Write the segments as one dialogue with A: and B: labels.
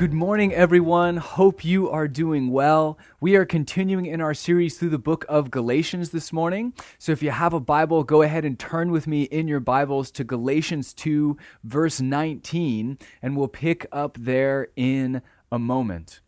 A: Good morning, everyone. Hope you are doing well. We are continuing in our series through the book of Galatians this morning. So if you have a Bible, go ahead and turn with me in your Bibles to Galatians 2, verse 19, and we'll pick up there in a moment.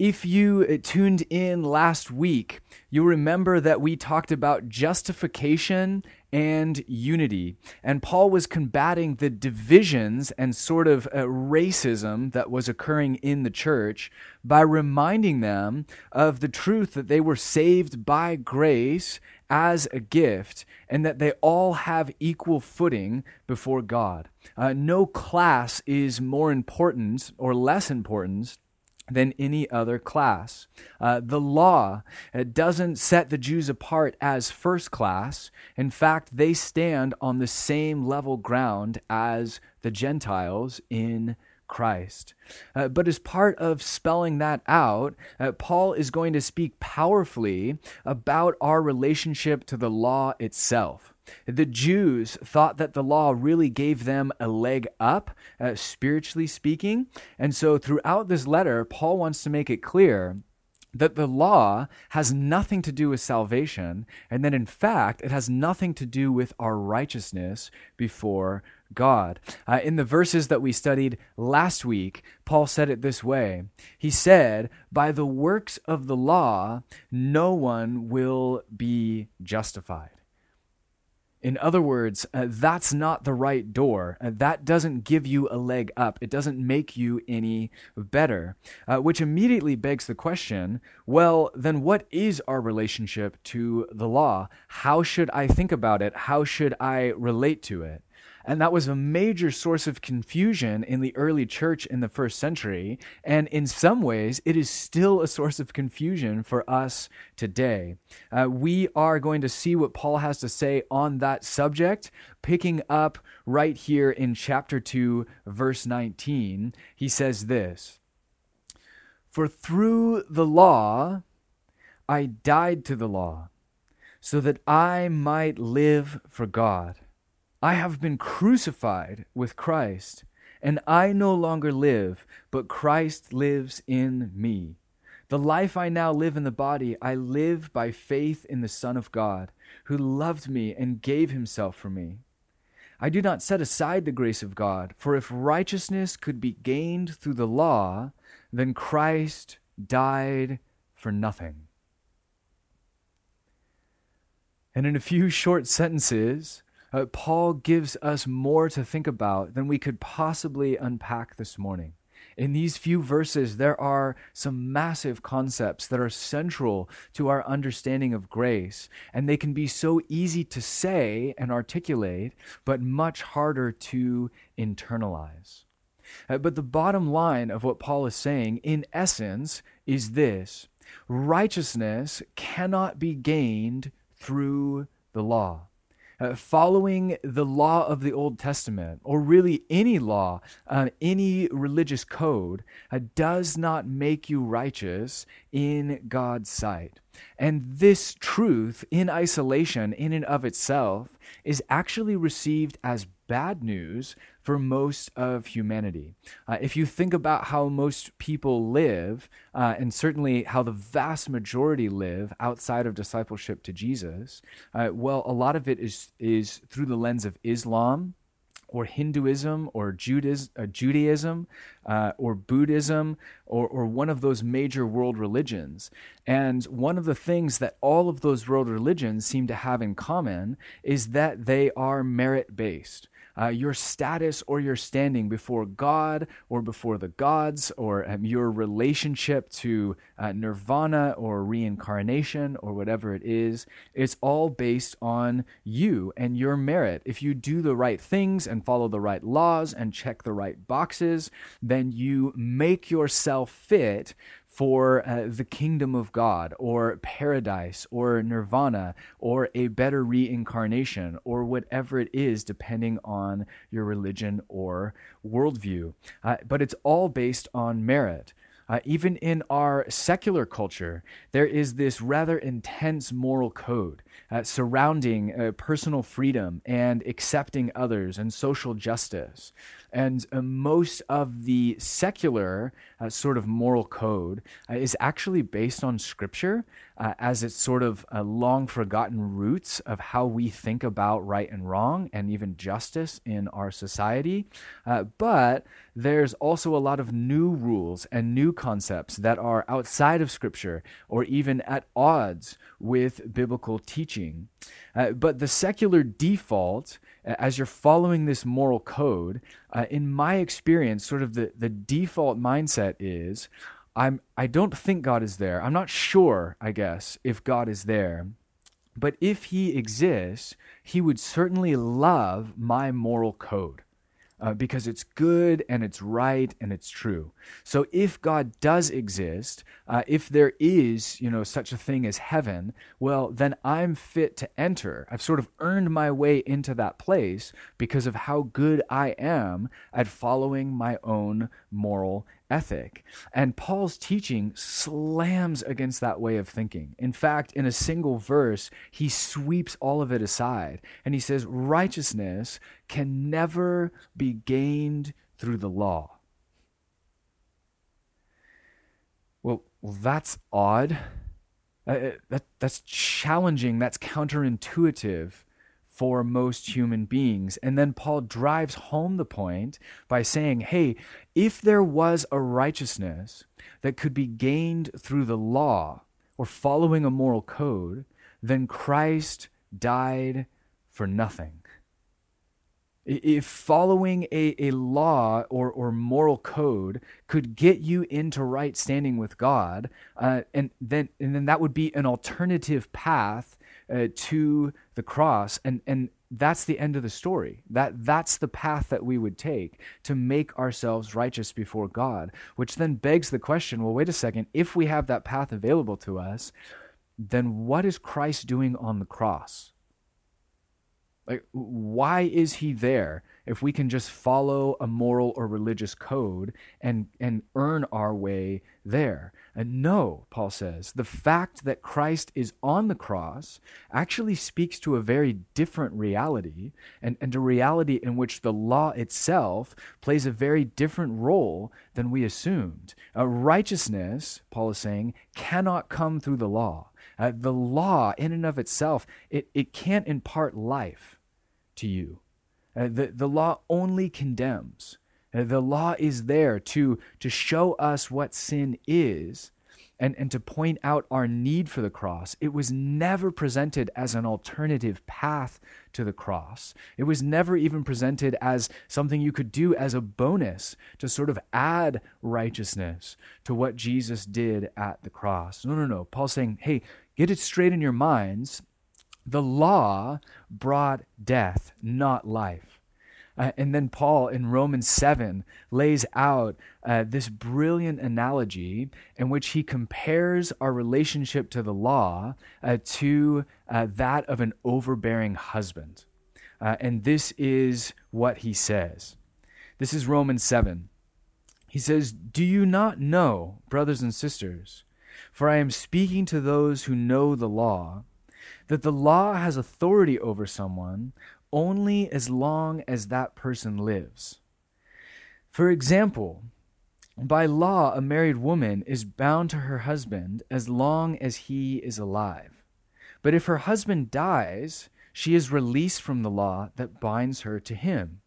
A: If you uh, tuned in last week, you'll remember that we talked about justification and unity. And Paul was combating the divisions and sort of uh, racism that was occurring in the church by reminding them of the truth that they were saved by grace as a gift and that they all have equal footing before God. Uh, no class is more important or less important than any other class. Uh, the law uh, doesn't set the Jews apart as first class. In fact, they stand on the same level ground as the Gentiles in Christ. Uh, but as part of spelling that out, uh, Paul is going to speak powerfully about our relationship to the law itself. The Jews thought that the law really gave them a leg up, uh, spiritually speaking. And so throughout this letter, Paul wants to make it clear that the law has nothing to do with salvation, and that in fact, it has nothing to do with our righteousness before God. Uh, in the verses that we studied last week, Paul said it this way He said, By the works of the law, no one will be justified. In other words, uh, that's not the right door. Uh, that doesn't give you a leg up. It doesn't make you any better. Uh, which immediately begs the question well, then what is our relationship to the law? How should I think about it? How should I relate to it? And that was a major source of confusion in the early church in the first century. And in some ways, it is still a source of confusion for us today. Uh, we are going to see what Paul has to say on that subject, picking up right here in chapter 2, verse 19. He says this For through the law, I died to the law, so that I might live for God. I have been crucified with Christ, and I no longer live, but Christ lives in me. The life I now live in the body, I live by faith in the Son of God, who loved me and gave himself for me. I do not set aside the grace of God, for if righteousness could be gained through the law, then Christ died for nothing. And in a few short sentences, uh, Paul gives us more to think about than we could possibly unpack this morning. In these few verses, there are some massive concepts that are central to our understanding of grace, and they can be so easy to say and articulate, but much harder to internalize. Uh, but the bottom line of what Paul is saying, in essence, is this righteousness cannot be gained through the law uh, following the law of the Old Testament, or really any law, uh, any religious code, uh, does not make you righteous in God's sight. And this truth, in isolation, in and of itself, is actually received as bad news for most of humanity. Uh, if you think about how most people live, uh, and certainly how the vast majority live outside of discipleship to Jesus, uh, well, a lot of it is, is through the lens of Islam or Hinduism or Judaism, uh, uh, or Buddhism or, or one of those major world religions. And one of the things that all of those world religions seem to have in common is that they are merit based uh, your status or your standing before God or before the gods or um, your relationship to uh, nirvana or reincarnation or whatever it is. It's all based on you and your merit. If you do the right things and follow the right laws and check the right boxes, then you make yourself fit for uh, the kingdom of God or paradise or nirvana or a better reincarnation or whatever it is, depending on your religion or worldview. Uh, but it's all based on merit. Uh, even in our secular culture, there is this rather intense moral code uh, surrounding uh, personal freedom and accepting others and social justice. And uh, most of the secular uh, sort of moral code uh, is actually based on scripture uh, as its sort of uh, long forgotten roots of how we think about right and wrong and even justice in our society. Uh, but there's also a lot of new rules and new concepts that are outside of scripture or even at odds with biblical teaching. but the secular default as you're following this moral code, uh, in my experience, sort of the, the default mindset is I'm, I don't think God is there. I'm not sure, I guess, if God is there. But if he exists, he would certainly love my moral code uh, because it's good and it's right and it's true. So if God does exist, uh, if there is, you know, such a thing as heaven, well, then I'm fit to enter. I've sort of earned my way into that place because of how good I am at following my own moral ethic. And Paul's teaching slams against that way of thinking. In fact, in a single verse, he sweeps all of it aside and he says, Righteousness can never be gained through the law. Well, well that's odd. Uh, uh that, that's challenging. That's counterintuitive for most human beings. And then Paul drives home the point by saying, hey, if there was a righteousness that could be gained through the law or following a moral code, then Christ died for nothing. If following a, a law or, or moral code could get you into right standing with God, uh, and, then, and then that would be an alternative path uh, to the cross and and that's the end of the story. That that's the path that we would take to make ourselves righteous before god which then begs the question well wait a second if we have that path available to us then what is christ doing on the cross? Like why is he there if we can just follow a moral or religious code and and earn our way there and no, Paul says, the fact that Christ is on the cross actually speaks to a very different reality, and, and a reality in which the law itself plays a very different role than we assumed. Uh, righteousness, Paul is saying, cannot come through the law. Uh, the law, in and of itself, it, it can't impart life to you. Uh, the, the law only condemns. Uh, the law is there to, to show us what sin is and, and to point out our need for the cross. It was never presented as an alternative path to the cross. It was never even presented as something you could do as a bonus to sort of add righteousness to what Jesus did at the cross. No, no, no. Paul's saying, hey, get it straight in your minds. The law brought death, not life. Uh, and then Paul in Romans 7 lays out uh, this brilliant analogy in which he compares our relationship to the law uh, to uh, that of an overbearing husband. Uh, and this is what he says. This is Romans 7. He says, Do you not know, brothers and sisters, for I am speaking to those who know the law, that the law has authority over someone only as long as that person lives. For example, by law, a married woman is bound to her husband as long as he is alive. But if her husband dies, she is released from the law that binds her to him.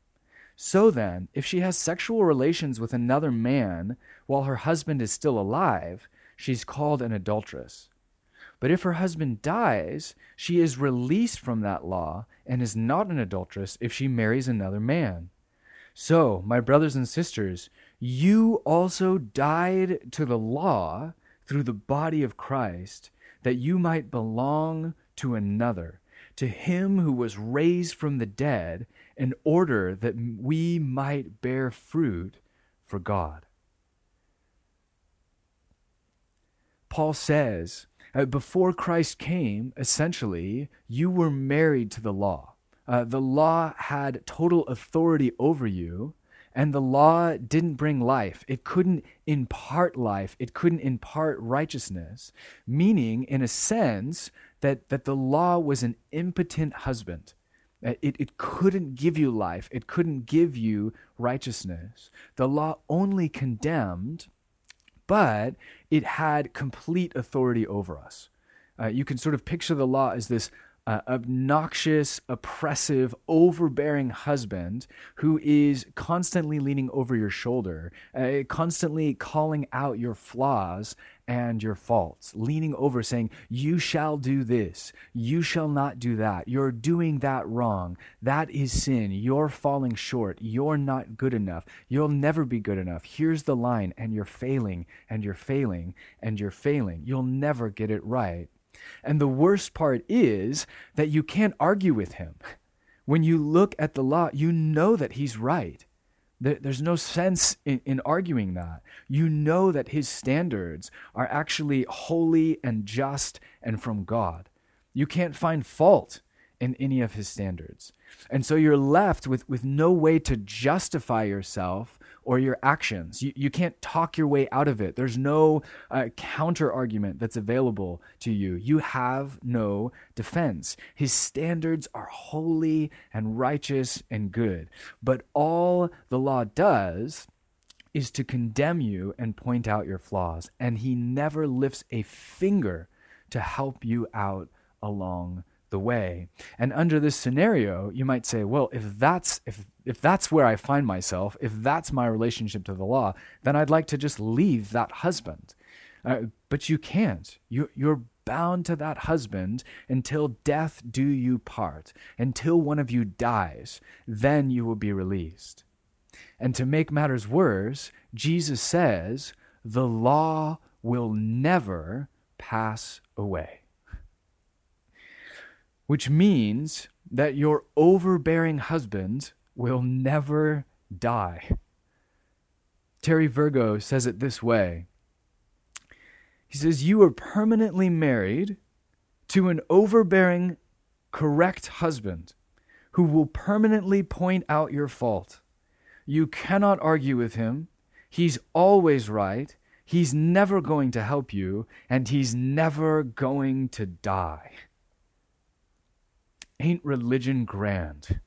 A: So then, if she has sexual relations with another man while her husband is still alive, she's called an adulteress. But if her husband dies, she is released from that law and is not an adulteress if she marries another man. So, my brothers and sisters, you also died to the law through the body of Christ, that you might belong to another, to him who was raised from the dead, in order that we might bear fruit for God. Paul says uh, before Christ came, essentially, you were married to the law. Uh, the law had total authority over you, and the law didn't bring life. It couldn't impart life, it couldn't impart righteousness, meaning, in a sense, that, that the law was an impotent husband. It, it couldn't give you life, it couldn't give you righteousness. The law only condemned, but it had complete authority over us. Uh, you can sort of picture the law as this uh, obnoxious, oppressive, overbearing husband who is constantly leaning over your shoulder, uh, constantly calling out your flaws and your faults, leaning over saying, You shall do this, you shall not do that, you're doing that wrong, that is sin, you're falling short, you're not good enough, you'll never be good enough. Here's the line, and you're failing, and you're failing, and you're failing. You'll never get it right. And the worst part is that you can't argue with him. When you look at the law, you know that he's right. There's no sense in, in, arguing that. You know that his standards are actually holy and just and from God. You can't find fault in any of his standards. And so you're left with, with no way to justify yourself or your actions. You, you can't talk your way out of it. There's no uh, counter argument that's available to you. You have no defense. His standards are holy and righteous and good. But all the law does is to condemn you and point out your flaws. And he never lifts a finger to help you out along the way. And under this scenario, you might say, well, if that's if if that's where I find myself, if that's my relationship to the law, then I'd like to just leave that husband. Uh, but you can't. You you're bound to that husband until death do you part, until one of you dies. Then you will be released. And to make matters worse, Jesus says, the law will never pass away which means that your overbearing husband will never die. Terry Virgo says it this way He says, You are permanently married to an overbearing, correct husband who will permanently point out your fault. You cannot argue with him. He's always right. He's never going to help you, and he's never going to die. Ain't religion grand?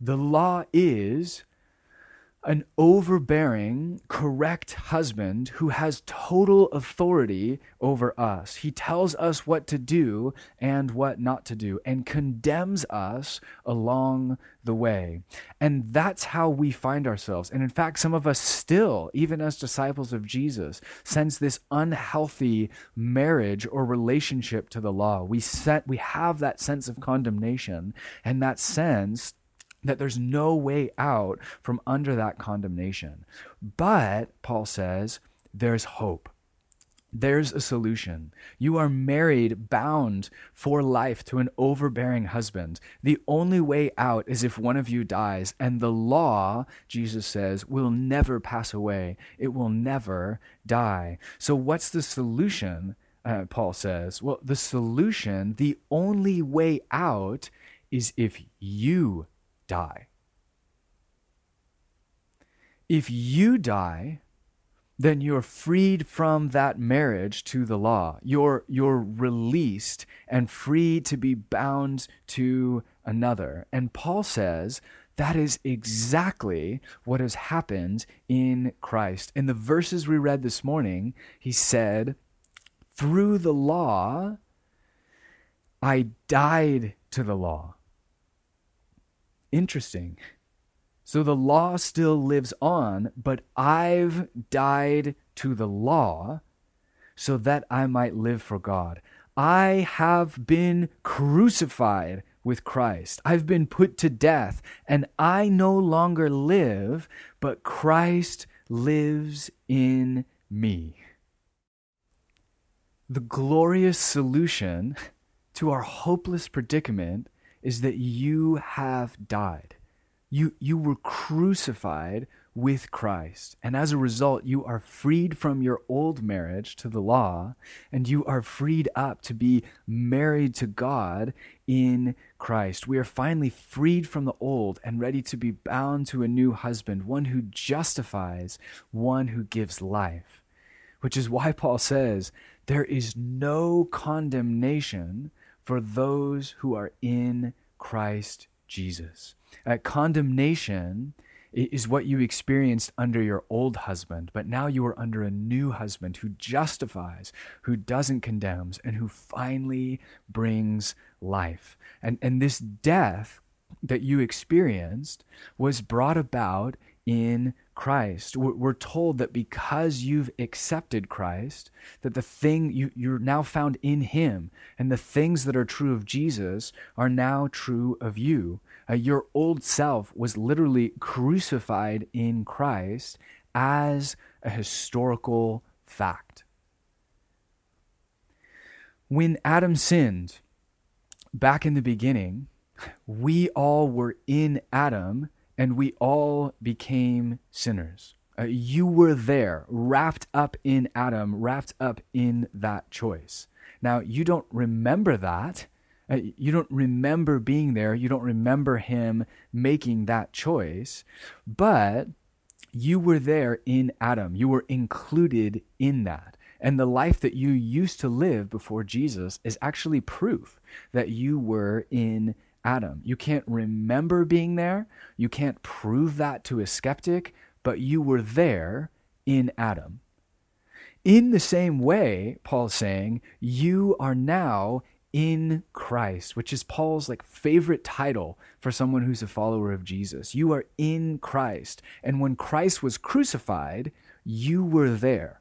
A: The law is an overbearing, correct husband who has total authority over us. He tells us what to do and what not to do and condemns us along the way. And that's how we find ourselves. And in fact, some of us still, even as disciples of Jesus, sense this unhealthy marriage or relationship to the law. We set we have that sense of condemnation and that sense that there's no way out from under that condemnation. But, Paul says, there's hope. There's a solution. You are married, bound for life to an overbearing husband. The only way out is if one of you dies. And the law, Jesus says, will never pass away, it will never die. So, what's the solution? Uh, Paul says, well, the solution, the only way out is if you die. If you die, then you're freed from that marriage to the law. You're, you're released and free to be bound to another. And Paul says that is exactly what has happened in Christ. In the verses we read this morning, he said, Through the law, I died to the law. Interesting. So the law still lives on, but I've died to the law so that I might live for God. I have been crucified with Christ. I've been put to death, and I no longer live, but Christ lives in me. The glorious solution to our hopeless predicament is that you have died. You, you were crucified with Christ. And as a result, you are freed from your old marriage to the law, and you are freed up to be married to God in Christ. We are finally freed from the old and ready to be bound to a new husband, one who justifies, one who gives life. Which is why Paul says, There is no condemnation for those who are in Christ Jesus. Uh, condemnation is what you experienced under your old husband, but now you are under a new husband who justifies, who doesn't condemn, and who finally brings life. And, and this death that you experienced was brought about in Christ. We're told that because you've accepted Christ, that the thing you, you're now found in Him, and the things that are true of Jesus are now true of you. Uh, your old self was literally crucified in Christ as a historical fact. When Adam sinned back in the beginning, we all were in Adam and we all became sinners. Uh, you were there, wrapped up in Adam, wrapped up in that choice. Now, you don't remember that. Uh, you don't remember being there. You don't remember him making that choice. But you were there in Adam. You were included in that. And the life that you used to live before Jesus is actually proof that you were in Adam. You can't remember being there. You can't prove that to a skeptic, but you were there in Adam. In the same way, Paul's saying, you are now in Christ, which is Paul's like favorite title for someone who's a follower of Jesus. You are in Christ. And when Christ was crucified, you were there.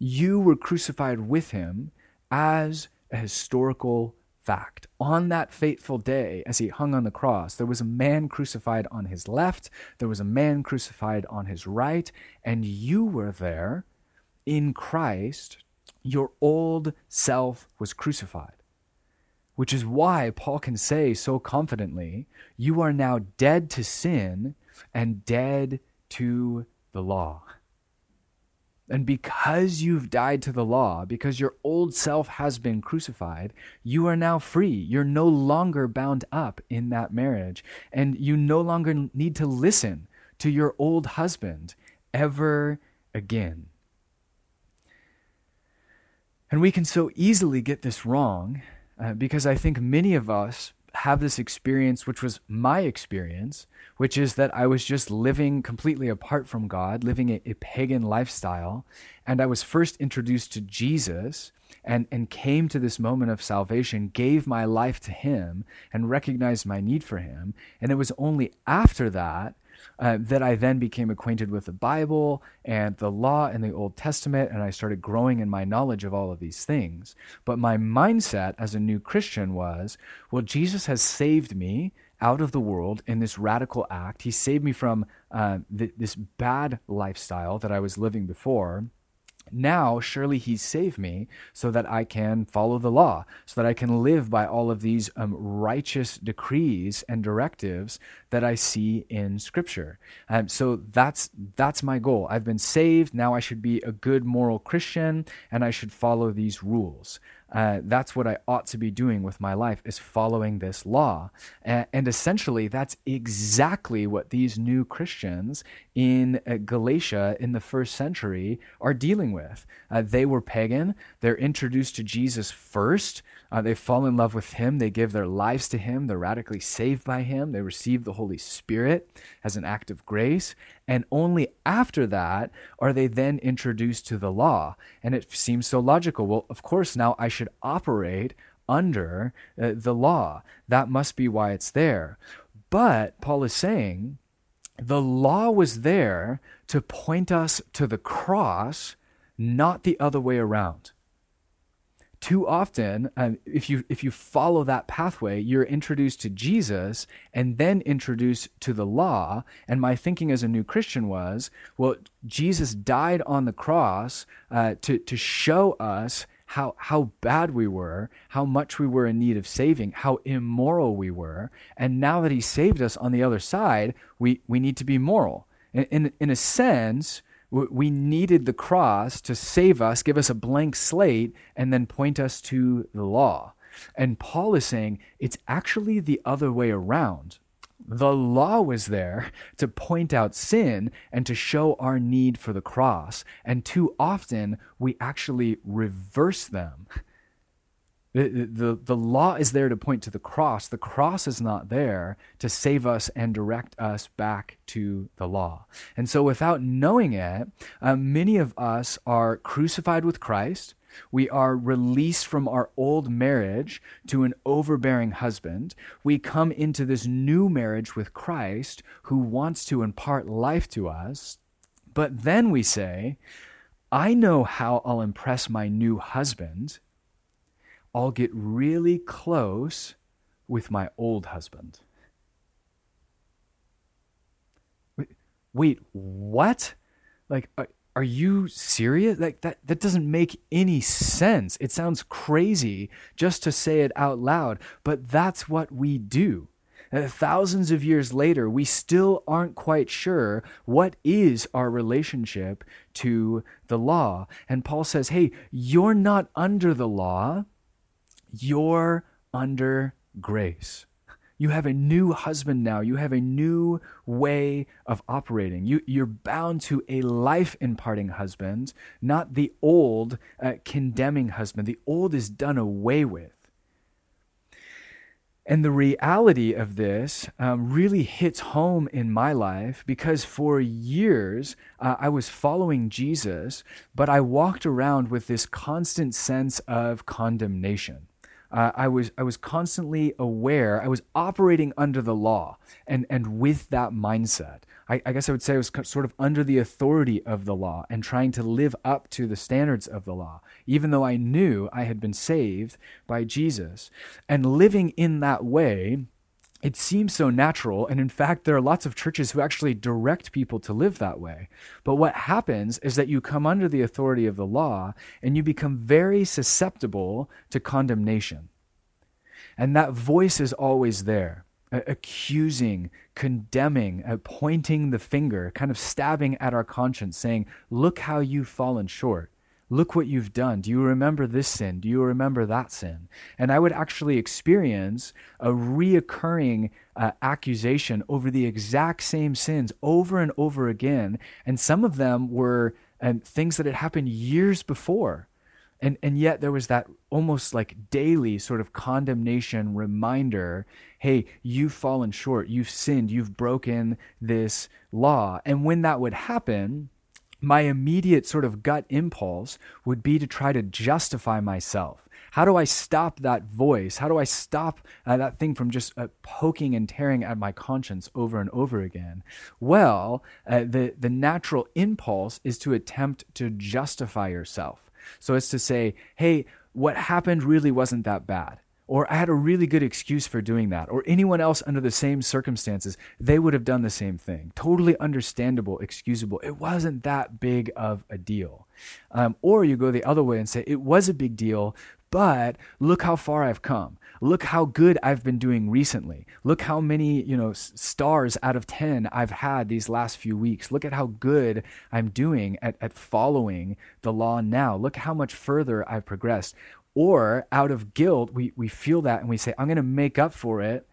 A: You were crucified with him as a historical fact. On that fateful day, as he hung on the cross, there was a man crucified on his left, there was a man crucified on his right, and you were there in Christ. Your old self was crucified. Which is why Paul can say so confidently, You are now dead to sin and dead to the law. And because you've died to the law, because your old self has been crucified, you are now free. You're no longer bound up in that marriage. And you no longer need to listen to your old husband ever again. And we can so easily get this wrong uh, because I think many of us have this experience, which was my experience, which is that I was just living completely apart from God, living a, a, pagan lifestyle. And I was first introduced to Jesus and, and came to this moment of salvation, gave my life to Him, and recognized my need for Him. And it was only after that uh, that I then became acquainted with the Bible and the law and the Old Testament, and I started growing in my knowledge of all of these things. But my mindset as a new Christian was well, Jesus has saved me out of the world in this radical act. He saved me from uh, th- this bad lifestyle that I was living before now surely he's saved me so that I can follow the law, so that I can live by all of these um, righteous decrees and directives that I see in Scripture. Um, so that's that's my goal. I've been saved. Now I should be a good moral Christian, and I should follow these rules. Uh, that's what I ought to be doing with my life is following this law. And essentially, that's exactly what these new Christians in uh, Galatia in the first century are dealing with. Uh, they were pagan. They're introduced to Jesus first. Uh, they fall in love with him. They give their lives to him. They're radically saved by him. They receive the Holy Spirit as an act of grace. And only after that are they then introduced to the law. And it seems so logical. Well, of course, now I should operate under uh, the law. That must be why it's there. But Paul is saying the law was there to point us to the cross, not the other way around too often um, if you if you follow that pathway you're introduced to jesus and then introduced to the law. And my thinking as a new christian was well jesus died on the cross uh, to to show us how how bad we were how much we were in need of saving how immoral we were. And now that he saved us on the other side we we need to be moral. In in, in a sense we needed the cross to save us, give us a blank slate, and then point us to the law. And Paul is saying it's actually the other way around. The law was there to point out sin and to show our need for the cross. And too often we actually reverse them. The, the, the law is there to point to the cross. The cross is not there to save us and direct us back to the law. And so, without knowing it, uh, many of us are crucified with Christ. We are released from our old marriage to an overbearing husband. We come into this new marriage with Christ who wants to impart life to us. But then we say, I know how I'll impress my new husband I'll get really close with my old husband. Wait, what? Like, are, are you serious? Like that that doesn't make any sense. It sounds crazy just to say it out loud, but that's what we do. Uh, thousands of years later, we still aren't quite sure what is our relationship to the law. And Paul says, hey, you're not under the law. You're under grace. You have a new husband now. You have a new way of operating. You, you're bound to a life imparting husband, not the old uh, condemning husband. The old is done away with. And the reality of this um, really hits home in my life because for years uh, I was following Jesus, but I walked around with this constant sense of condemnation uh, I was I was constantly aware. I was operating under the law and and with that mindset. I, I guess I would say I was sort of under the authority of the law and trying to live up to the standards of the law, even though I knew I had been saved by Jesus. And living in that way it seems so natural. And in fact, there are lots of churches who actually direct people to live that way. But what happens is that you come under the authority of the law and you become very susceptible to condemnation. And that voice is always there, accusing, condemning, pointing the finger, kind of stabbing at our conscience, saying, Look how you've fallen short. Look what you've done. Do you remember this sin? Do you remember that sin? And I would actually experience a reoccurring uh, accusation over the exact same sins over and over again. And some of them were um, things that had happened years before. And, and yet there was that almost like daily sort of condemnation reminder hey, you've fallen short, you've sinned, you've broken this law. And when that would happen, my immediate sort of gut impulse would be to try to justify myself. How do I stop that voice? How do I stop uh, that thing from just uh, poking and tearing at my conscience over and over again? Well, uh, the, the natural impulse is to attempt to justify yourself. So it's to say, hey, what happened really wasn't that bad or I had a really good excuse for doing that, or anyone else under the same circumstances, they would have done the same thing. Totally understandable, excusable. It wasn't that big of a deal. Um, or you go the other way and say, it was a big deal, but look how far I've come. Look how good I've been doing recently. Look how many, you know, stars out of 10 I've had these last few weeks. Look at how good I'm doing at, at following the law now. Look how much further I've progressed. Or out of guilt, we, we feel that and we say, I'm going to make up for it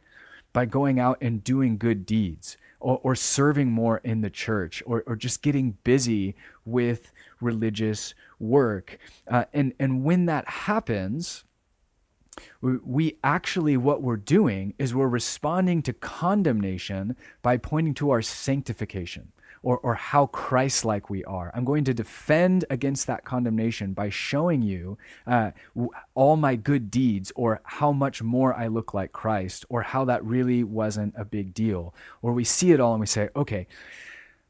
A: by going out and doing good deeds or, or serving more in the church or, or just getting busy with religious work. Uh, and, and when that happens, we, we actually, what we're doing is we're responding to condemnation by pointing to our sanctification or, or how Christ like we are. I'm going to defend against that condemnation by showing you uh, all my good deeds or how much more I look like Christ or how that really wasn't a big deal. Or we see it all and we say, okay,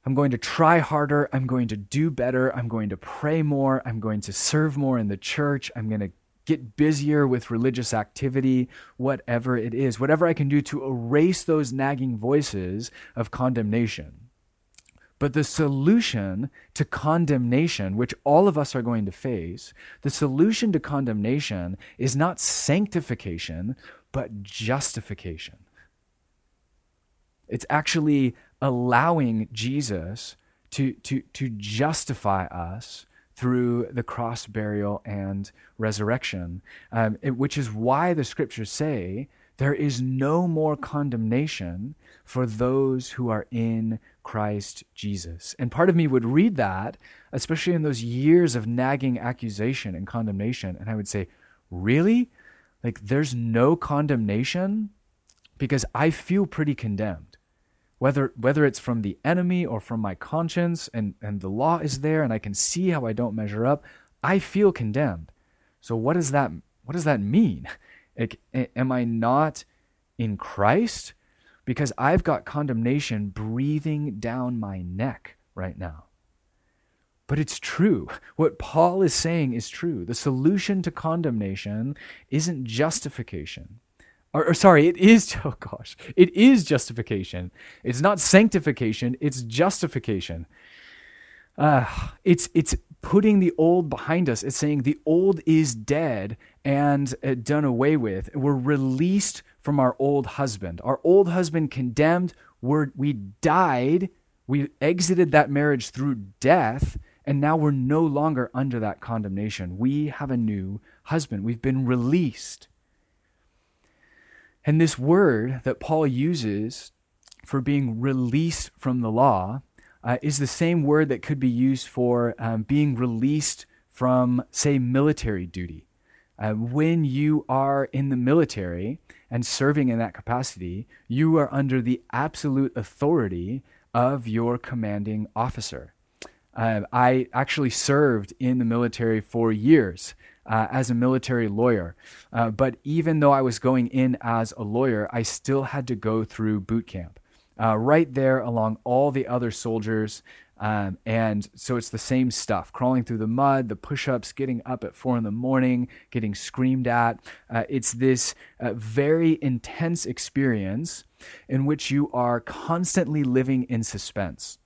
A: I'm going to try harder. I'm going to do better. I'm going to pray more. I'm going to serve more in the church. I'm going to get busier with religious activity, whatever it is, whatever I can do to erase those nagging voices of condemnation. But the solution to condemnation, which all of us are going to face, the solution to condemnation is not sanctification, but justification. It's actually allowing Jesus to, to, to justify us through the cross, burial, and resurrection, um, it, which is why the scriptures say there is no more condemnation for those who are in Christ Jesus. And part of me would read that, especially in those years of nagging accusation and condemnation, and I would say, Really? like there's no condemnation because I feel pretty condemned. Whether whether it's from the enemy or from my conscience and, and the law is there and I can see how I don't measure up, I feel condemned. So what does that what does that mean? Like, am I not in Christ? Because I've got condemnation breathing down my neck right now. But it's true. What Paul is saying is true. The solution to condemnation isn't justification. Or, or, sorry, it is, oh gosh, it is justification. It's not sanctification, it's justification. Uh, it's, it's putting the old behind us. It's saying the old is dead and uh, done away with. We're released from our old husband. Our old husband condemned, we're, we died, we exited that marriage through death and now we're no longer under that condemnation. We have a new husband. We've been released. And this word that Paul uses for being released from the law uh, is the same word that could be used for um, being released from, say, military duty. Uh, when you are in the military and serving in that capacity, you are under the absolute authority of your commanding officer. Uh, I actually served in the military for years uh, as a military lawyer. Uh, but even though I was going in as a lawyer, I still had to go through boot camp. Uh, right there along all the other soldiers. Um, and so it's the same stuff crawling through the mud, the push ups, getting up at four in the morning, getting screamed at. Uh, it's this uh, very intense experience in which you are constantly living in suspense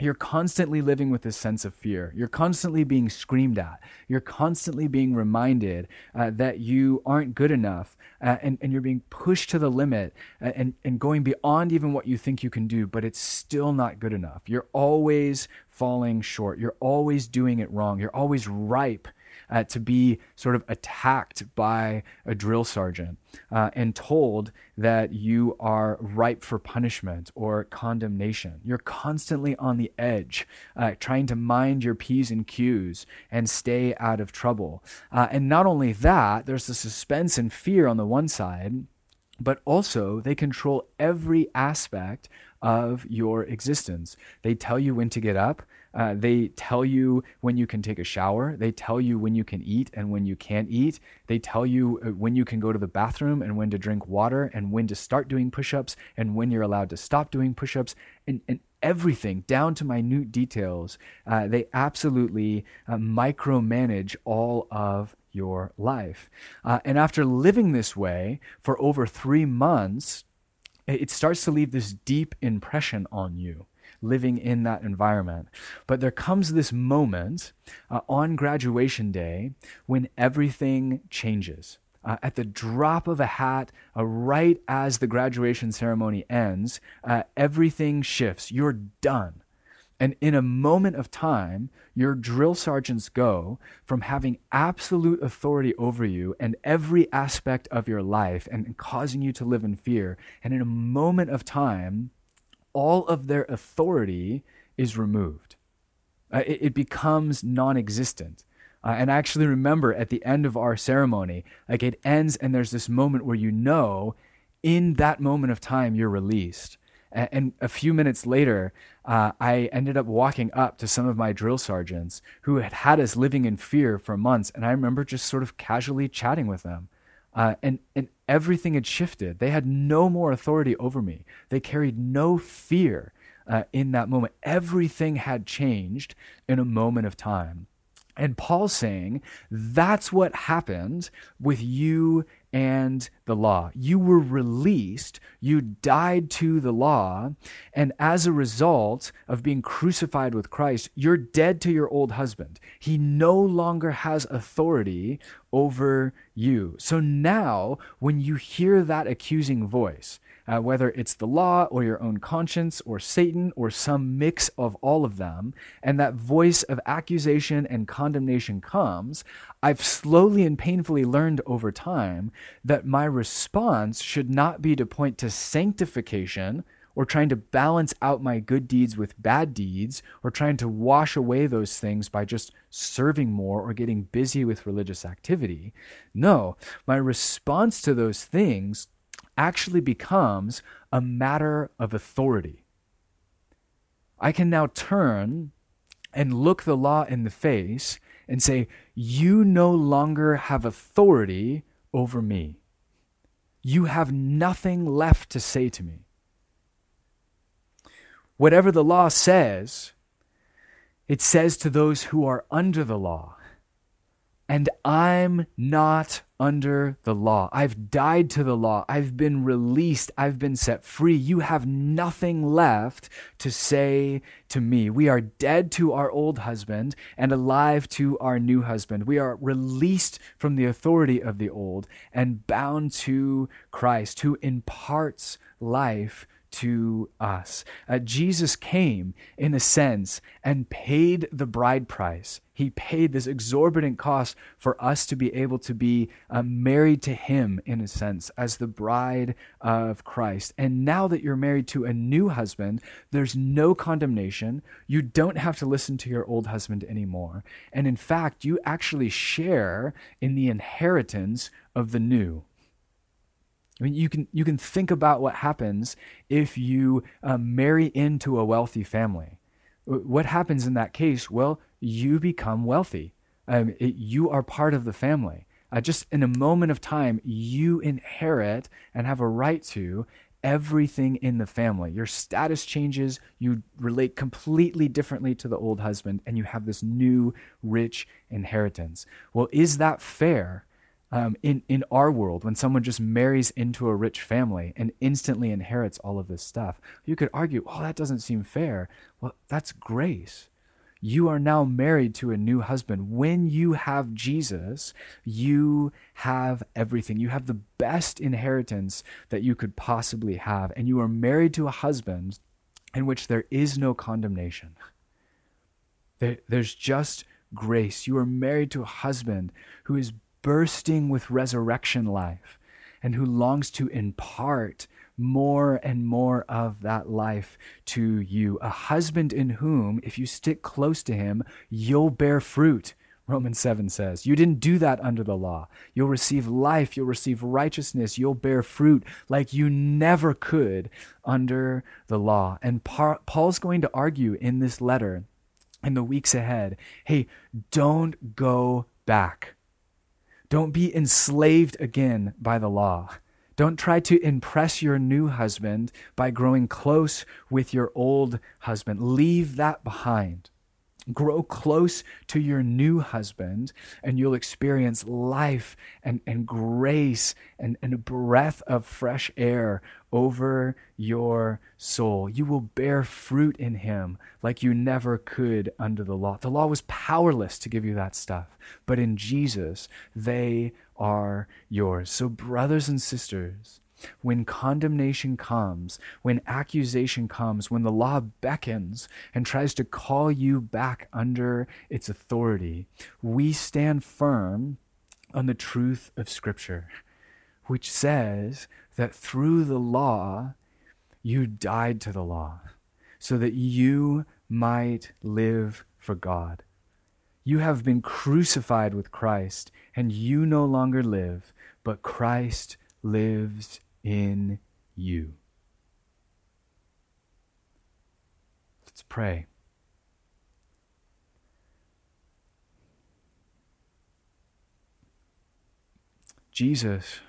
A: you're constantly living with this sense of fear. You're constantly being screamed at. You're constantly being reminded uh, that you aren't good enough. Uh, and, and you're being pushed to the limit uh, and, and going beyond even what you think you can do, but it's still not good enough. You're always falling short. You're always doing it wrong. You're always ripe uh, to be sort of attacked by a drill sergeant uh, and told that you are ripe for punishment or condemnation. You're constantly on the edge, uh, trying to mind your P's and Q's and stay out of trouble. Uh, and not only that, there's the suspense and fear on the one side, but also they control every aspect of your existence. They tell you when to get up. Uh, they tell you when you can take a shower. They tell you when you can eat and when you can't eat. They tell you uh, when you can go to the bathroom and when to drink water and when to start doing push ups and when you're allowed to stop doing push ups and, and everything down to minute details. Uh, they absolutely uh, micromanage all of your life. Uh, and after living this way for over three months, it starts to leave this deep impression on you living in that environment. But there comes this moment uh, on graduation day when everything changes. Uh, at the drop of a hat, uh, right as the graduation ceremony ends, uh, everything shifts. You're done. And in a moment of time, your drill sergeants go from having absolute authority over you and every aspect of your life and causing you to live in fear. And in a moment of time, all of their authority is removed. Uh, it, it, becomes non existent. Uh, and I actually remember at the end of our ceremony, like it ends, and there's this moment where you know in that moment of time you're released. And, and a few minutes later, uh, I ended up walking up to some of my drill sergeants who had had us living in fear for months. And I remember just sort of casually chatting with them. Uh, and, and everything had shifted. They had no more authority over me. They carried no fear uh, in that moment. Everything had changed in a moment of time. And Paul's saying that's what happened with you and the law. You were released, you died to the law, and as a result of being crucified with Christ, you're dead to your old husband. He no longer has authority over you. So now, when you hear that accusing voice, uh, whether it's the law or your own conscience or Satan or some mix of all of them, and that voice of accusation and condemnation comes, I've slowly and painfully learned over time that my response should not be to point to sanctification or trying to balance out my good deeds with bad deeds, or trying to wash away those things by just serving more or getting busy with religious activity. No, my response to those things actually becomes a matter of authority. I can now turn and look the law in the face and say, You no longer have authority over me. You have nothing left to say to me. Whatever the law says, it says to those who are under the law. And I'm not under the law. I've died to the law. I've been released. I've been set free. You have nothing left to say to me. We are dead to our old husband and alive to our new husband. We are released from the authority of the old and bound to Christ, who imparts life to us. Uh, Jesus came, in a sense, and paid the bride price. He paid this exorbitant cost for us to be able to be uh, married to Him, in a sense, as the bride of Christ. And now that you're married to a new husband, there's no condemnation. You don't have to listen to your old husband anymore. And in fact, you actually share in the inheritance of the new. I mean, you can you can think about what happens if you uh, marry into a wealthy family. What happens in that case? Well, you become wealthy. Um, it, you are part of the family. Uh, just in a moment of time, you inherit and have a right to everything in the family. Your status changes. You relate completely differently to the old husband, and you have this new rich inheritance. Well, is that fair? Um, in, in our world, when someone just marries into a rich family and instantly inherits all of this stuff, you could argue, oh, that doesn't seem fair. Well, that's grace. You are now married to a new husband. When you have Jesus, you have everything. You have the best inheritance that you could possibly have. And you are married to a husband in which there is no condemnation. There, there's just grace. You are married to a husband who is bursting with resurrection life and who longs to impart more and more of that life to you. A husband in whom, if you stick close to him, you'll bear fruit. Romans 7 says. You didn't do that under the law. You'll receive life, you'll receive righteousness, you'll bear fruit like you never could under the law. And Paul's going to argue in this letter in the weeks ahead hey, don't go back. Don't be enslaved again by the law. Don't try to impress your new husband by growing close with your old husband. Leave that behind. Grow close to your new husband, and you'll experience life and, and grace and, and a breath of fresh air over your soul. You will bear fruit in him like you never could under the law. The law was powerless to give you that stuff, but in Jesus, they are yours. So, brothers and sisters, when condemnation comes, when accusation comes, when the law beckons and tries to call you back under its authority, we stand firm on the truth of Scripture, which says that through the law, you died to the law so that you might live for God. You have been crucified with Christ, and you no longer live, but Christ lives in you. Let's pray. Jesus,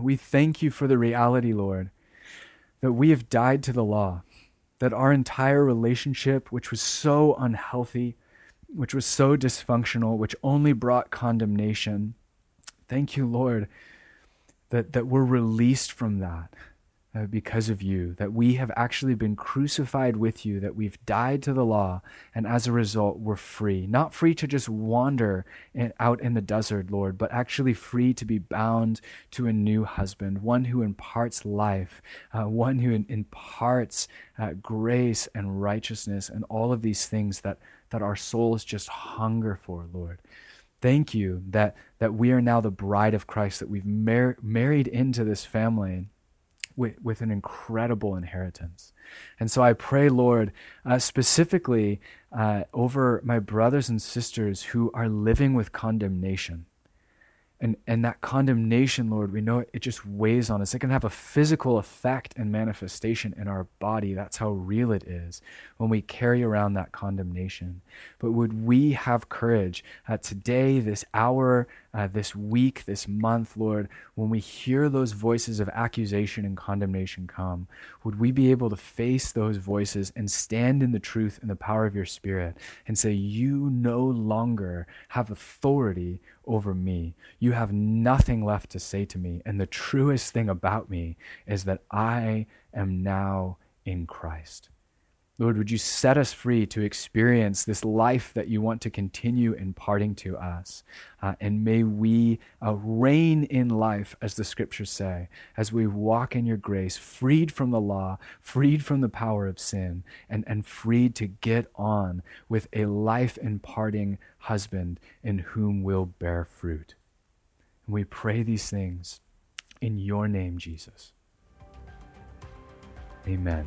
A: we thank you for the reality, Lord, that we have died to the law, that our entire relationship, which was so unhealthy, which was so dysfunctional, which only brought condemnation, thank you, Lord, that, that we're released from that uh, because of you, that we have actually been crucified with you, that we've died to the law, and as a result, we're free. Not free to just wander in, out in the desert, Lord, but actually free to be bound to a new husband, one who imparts life, uh, one who in, imparts uh, grace and righteousness, and all of these things that, that our souls just hunger for, Lord. Thank you that, that we are now the bride of Christ, that we've mar- married into this family, with, with an incredible inheritance. And so I pray, Lord, uh, specifically uh, over my brothers and sisters who are living with condemnation and and that condemnation lord we know it, it just weighs on us. It can have a physical effect and manifestation in our body. That's how real it is when we carry around that condemnation. But would we have courage uh, today this hour uh, this week this month lord when we hear those voices of accusation and condemnation come would we be able to face those voices and stand in the truth and the power of your spirit and say you no longer have authority over me. You have nothing left to say to me. And the truest thing about me is that I am now in Christ. Lord, would you set us free to experience this life that you want to continue imparting to us? Uh, and may we uh, reign in life, as the scriptures say, as we walk in your grace, freed from the law, freed from the power of sin, and, and freed to get on with a life imparting husband in whom we'll bear fruit. And we pray these things in your name, Jesus. Amen.